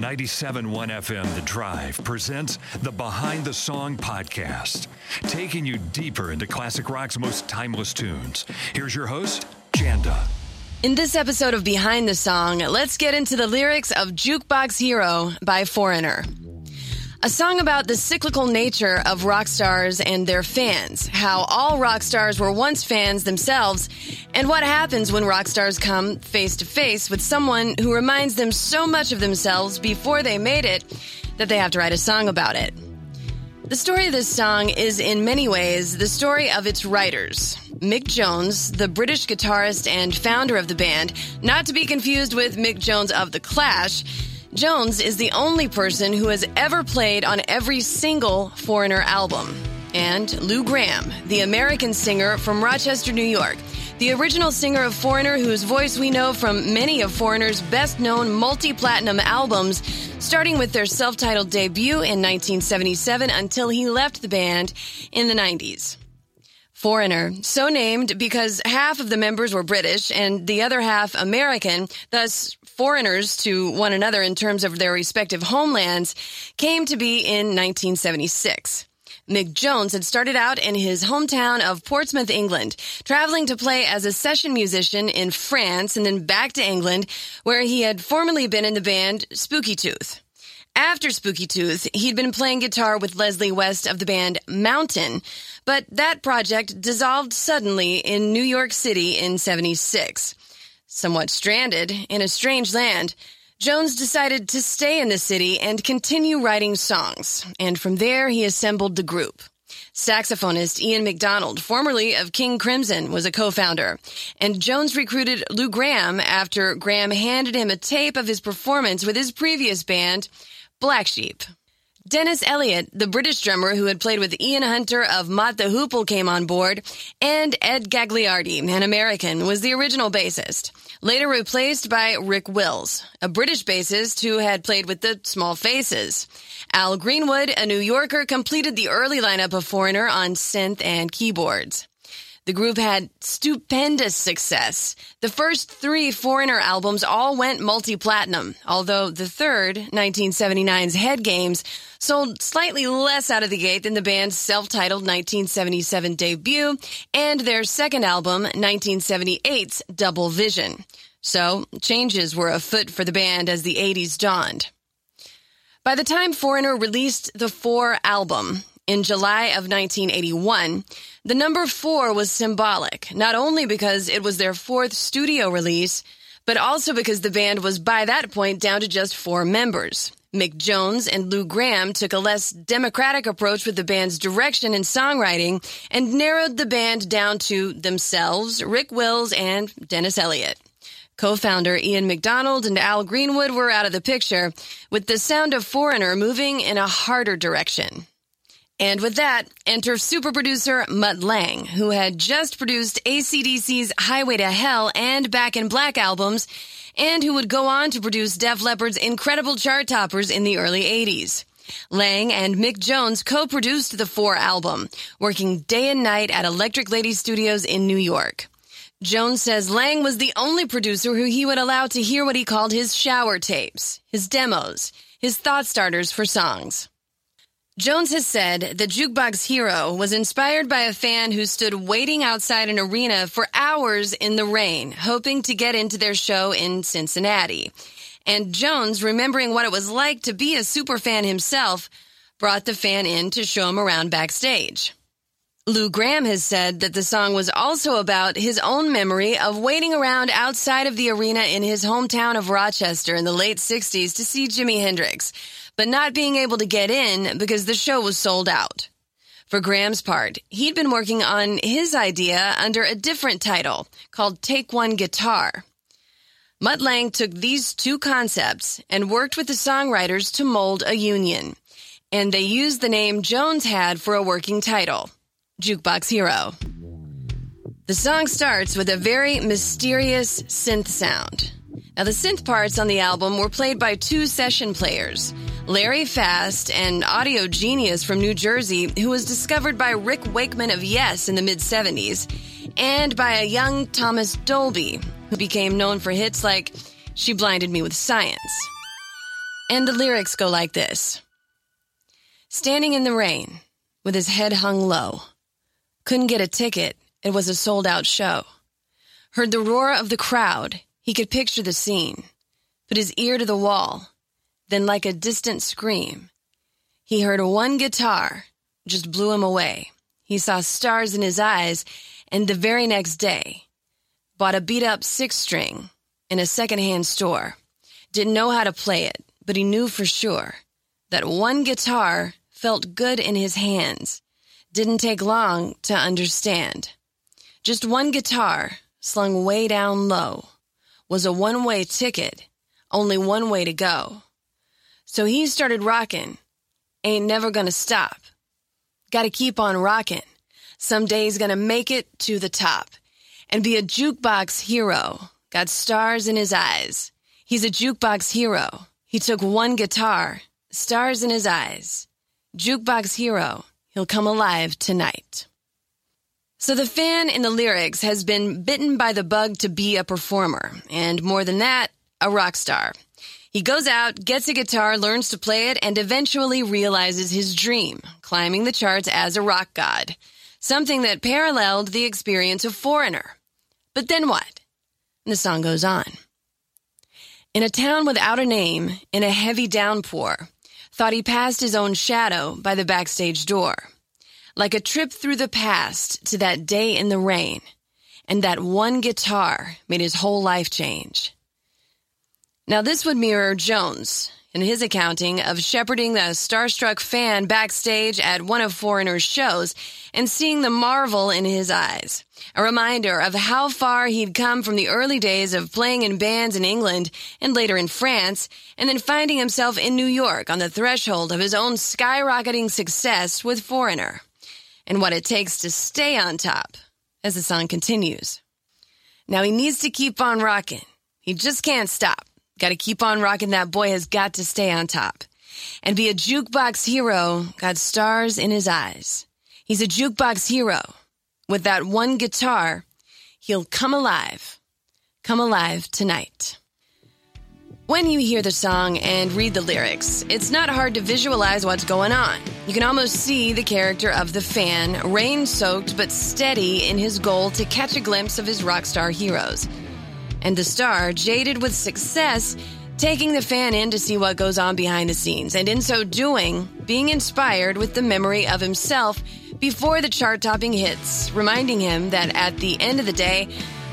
97.1 FM The Drive presents the Behind the Song podcast, taking you deeper into classic rock's most timeless tunes. Here's your host, Janda. In this episode of Behind the Song, let's get into the lyrics of Jukebox Hero by Foreigner. A song about the cyclical nature of rock stars and their fans, how all rock stars were once fans themselves, and what happens when rock stars come face to face with someone who reminds them so much of themselves before they made it that they have to write a song about it. The story of this song is in many ways the story of its writers. Mick Jones, the British guitarist and founder of the band, not to be confused with Mick Jones of The Clash, Jones is the only person who has ever played on every single Foreigner album. And Lou Gramm, the American singer from Rochester, New York, the original singer of Foreigner, whose voice we know from many of Foreigner's best known multi platinum albums, starting with their self titled debut in 1977 until he left the band in the 90s. Foreigner, so named because half of the members were British and the other half American, thus foreigners to one another in terms of their respective homelands, came to be in 1976. Mick Jones had started out in his hometown of Portsmouth, England, traveling to play as a session musician in France and then back to England, where he had formerly been in the band Spooky Tooth. After Spooky Tooth, he'd been playing guitar with Leslie West of the band Mountain, but that project dissolved suddenly in New York City in 76. Somewhat stranded in a strange land, Jones decided to stay in the city and continue writing songs, and from there he assembled the group. Saxophonist Ian McDonald, formerly of King Crimson, was a co-founder, and Jones recruited Lou Gramm after Gramm handed him a tape of his performance with his previous band, Black Sheep. Dennis Elliott, the British drummer who had played with Ian Hunter of Mott the Hoople, came on board, and Ed Gagliardi, an American, was the original bassist, later replaced by Rick Wills, a British bassist who had played with the Small Faces. Al Greenwood, a New Yorker, completed the early lineup of Foreigner on synth and keyboards. The group had stupendous success. The first three Foreigner albums all went multi platinum, although the third, 1979's Head Games, sold slightly less out of the gate than the band's self titled 1977 debut and their second album, 1978's Double Vision. So, changes were afoot for the band as the 80s dawned. By the time Foreigner released the Four album, in July of 1981, the number four was symbolic, not only because it was their fourth studio release, but also because the band was by that point down to just four members. Mick Jones and Lou Gramm took a less democratic approach with the band's direction and songwriting and narrowed the band down to themselves, Rick Wills, and Dennis Elliott. Co-founder Ian McDonald and Al Greenwood were out of the picture, with the sound of Foreigner moving in a harder direction. And with that, enter super producer Mutt Lange, who had just produced AC/DC's Highway to Hell and Back in Black albums, and who would go on to produce Def Leppard's incredible chart toppers in the early 80s. Lange and Mick Jones co-produced the Four album, working day and night at Electric Lady Studios in New York. Jones says Lange was the only producer who he would allow to hear what he called his shower tapes, his demos, his thought starters for songs. Jones has said the Jukebox Hero was inspired by a fan who stood waiting outside an arena for hours in the rain, hoping to get into their show in Cincinnati. And Jones, remembering what it was like to be a super fan himself, brought the fan in to show him around backstage. Lou Gramm has said that the song was also about his own memory of waiting around outside of the arena in his hometown of Rochester in the late 60s to see Jimi Hendrix but not being able to get in because the show was sold out. For Gramm's part, he'd been working on his idea under a different title called Take One Guitar. Mutt Lange took these two concepts and worked with the songwriters to mold a union. And they used the name Jones had for a working title Jukebox Hero. The song starts with a very mysterious synth sound. Now, the synth parts on the album were played by two session players, Larry Fast, an audio genius from New Jersey who was discovered by Rick Wakeman of Yes in the mid 70s, and by a young Thomas Dolby, who became known for hits like She Blinded Me with Science. And the lyrics go like this Standing in the rain, with his head hung low, couldn't get a ticket, it was a sold out show. Heard the roar of the crowd, he could picture the scene, put his ear to the wall, then, like a distant scream, he heard one guitar just blew him away. He saw stars in his eyes, and the very next day, bought a beat up six string in a secondhand store. Didn't know how to play it, but he knew for sure that one guitar felt good in his hands. Didn't take long to understand. Just one guitar slung way down low was a one way ticket, only one way to go. So he started rocking. Ain't never gonna stop. Gotta keep on rocking. Someday he's gonna make it to the top and be a jukebox hero. Got stars in his eyes. He's a jukebox hero. He took one guitar, stars in his eyes. Jukebox hero. He'll come alive tonight. So the fan in the lyrics has been bitten by the bug to be a performer, and more than that, a rock star. He goes out, gets a guitar, learns to play it, and eventually realizes his dream, climbing the charts as a rock god. Something that paralleled the experience of Foreigner. But then what? The song goes on. In a town without a name, in a heavy downpour, thought he passed his own shadow by the backstage door. Like a trip through the past to that day in the rain. And that one guitar made his whole life change. Now, this would mirror Jones in his accounting of shepherding the starstruck fan backstage at one of Foreigner's shows and seeing the marvel in his eyes. A reminder of how far he'd come from the early days of playing in bands in England and later in France, and then finding himself in New York on the threshold of his own skyrocketing success with Foreigner, and what it takes to stay on top as the song continues. Now he needs to keep on rocking. He just can't stop. Got to keep on rocking. That boy has got to stay on top and be a jukebox hero. Got stars in his eyes. He's a jukebox hero. With that one guitar, he'll come alive. Come alive tonight. When you hear the song and read the lyrics, it's not hard to visualize what's going on. You can almost see the character of the fan, rain soaked but steady in his goal to catch a glimpse of his rock star heroes and the star, jaded with success, taking the fan in to see what goes on behind the scenes, and in so doing, being inspired with the memory of himself before the chart topping hits, reminding him that at the end of the day,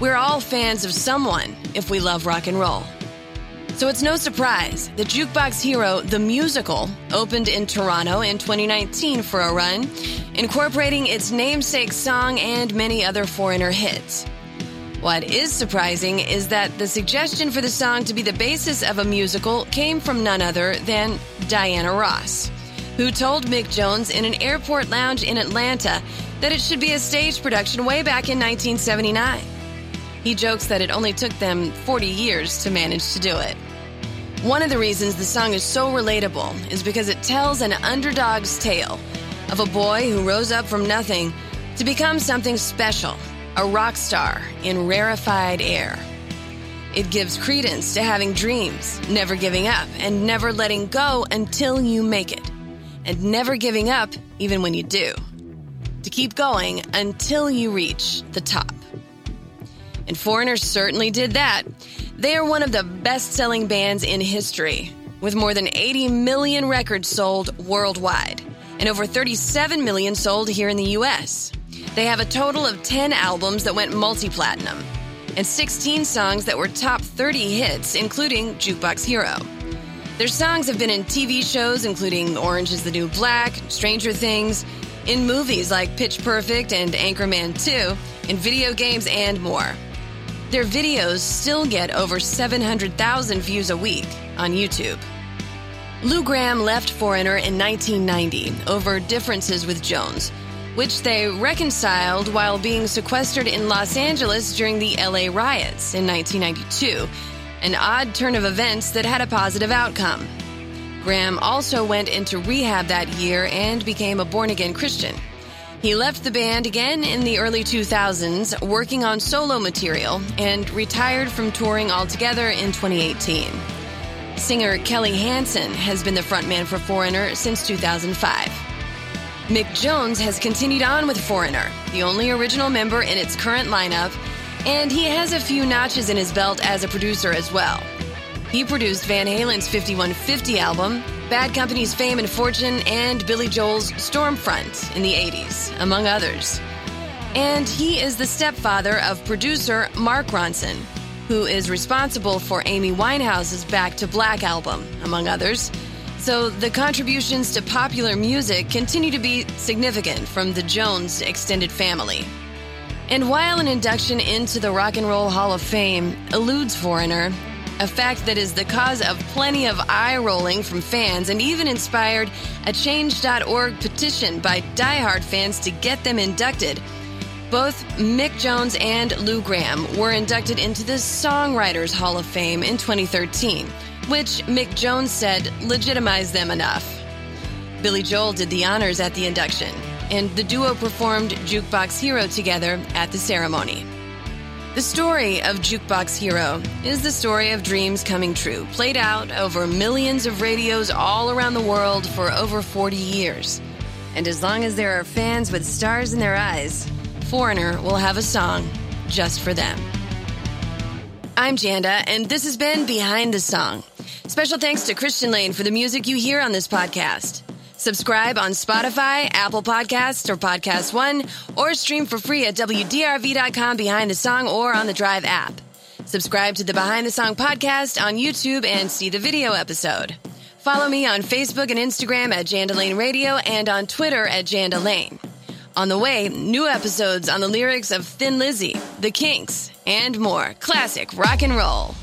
we're all fans of someone if we love rock and roll. So it's no surprise the Jukebox Hero, the musical, opened in Toronto in 2019 for a run, incorporating its namesake song and many other foreigner hits. What is surprising is that the suggestion for the song to be the basis of a musical came from none other than Diana Ross, who told Mick Jones in an airport lounge in Atlanta that it should be a stage production way back in 1979. He jokes that it only took them 40 years to manage to do it. One of the reasons the song is so relatable is because it tells an underdog's tale of a boy who rose up from nothing to become something special a rock star in rarefied air. It gives credence to having dreams, never giving up, and never letting go until you make it, and never giving up even when you do. To keep going until you reach the top. And Foreigners certainly did that. They are one of the best selling bands in history, with more than 80 million records sold worldwide, and over 37 million sold here in the US. They have a total of 10 albums that went multi platinum and 16 songs that were top 30 hits, including Jukebox Hero. Their songs have been in TV shows including Orange is the New Black, Stranger Things, in movies like Pitch Perfect and Anchorman 2, in video games, and more. Their videos still get over 700,000 views a week on YouTube. Lou Gramm left Foreigner in 1990 over differences with Jones, which they reconciled while being sequestered in Los Angeles during the LA riots in 1992, an odd turn of events that had a positive outcome. Gramm also went into rehab that year and became a born again Christian. He left the band again in the early 2000s, working on solo material, and retired from touring altogether in 2018. Singer Kelly Hansen has been the frontman for Foreigner since 2005. Mick Jones has continued on with Foreigner, the only original member in its current lineup, and he has a few notches in his belt as a producer as well. He produced Van Halen's 5150 album, Bad Company's Fame and Fortune, and Billy Joel's Stormfront in the 80s, among others. And he is the stepfather of producer Mark Ronson, who is responsible for Amy Winehouse's Back to Black album, among others. So the contributions to popular music continue to be significant from the Jones extended family. And while an induction into the Rock and Roll Hall of Fame eludes Foreigner, a fact that is the cause of plenty of eye rolling from fans and even inspired a Change.org petition by diehard fans to get them inducted. Both Mick Jones and Lou Gramm were inducted into the Songwriters Hall of Fame in 2013, which Mick Jones said legitimized them enough. Billy Joel did the honors at the induction, and the duo performed Jukebox Hero together at the ceremony. The story of Jukebox Hero is the story of dreams coming true, played out over millions of radios all around the world for over 40 years. And as long as there are fans with stars in their eyes, Foreigner will have a song just for them. I'm Janda, and this has been Behind the Song. Special thanks to Christian Lane for the music you hear on this podcast. Subscribe on Spotify, Apple Podcasts, or Podcast One, or stream for free at WDRV.com behind the song or on the Drive app. Subscribe to the Behind the Song podcast on YouTube and see the video episode. Follow me on Facebook and Instagram at Jandalane Radio and on Twitter at Jandalane. On the way, new episodes on the lyrics of Thin Lizzy, The Kinks, and more classic rock and roll.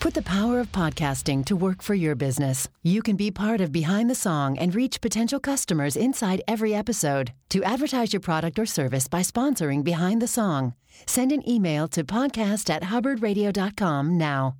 Put the power of podcasting to work for your business. You can be part of Behind the Song and reach potential customers inside every episode. To advertise your product or service by sponsoring Behind the Song, send an email to podcast at hubbardradio.com now.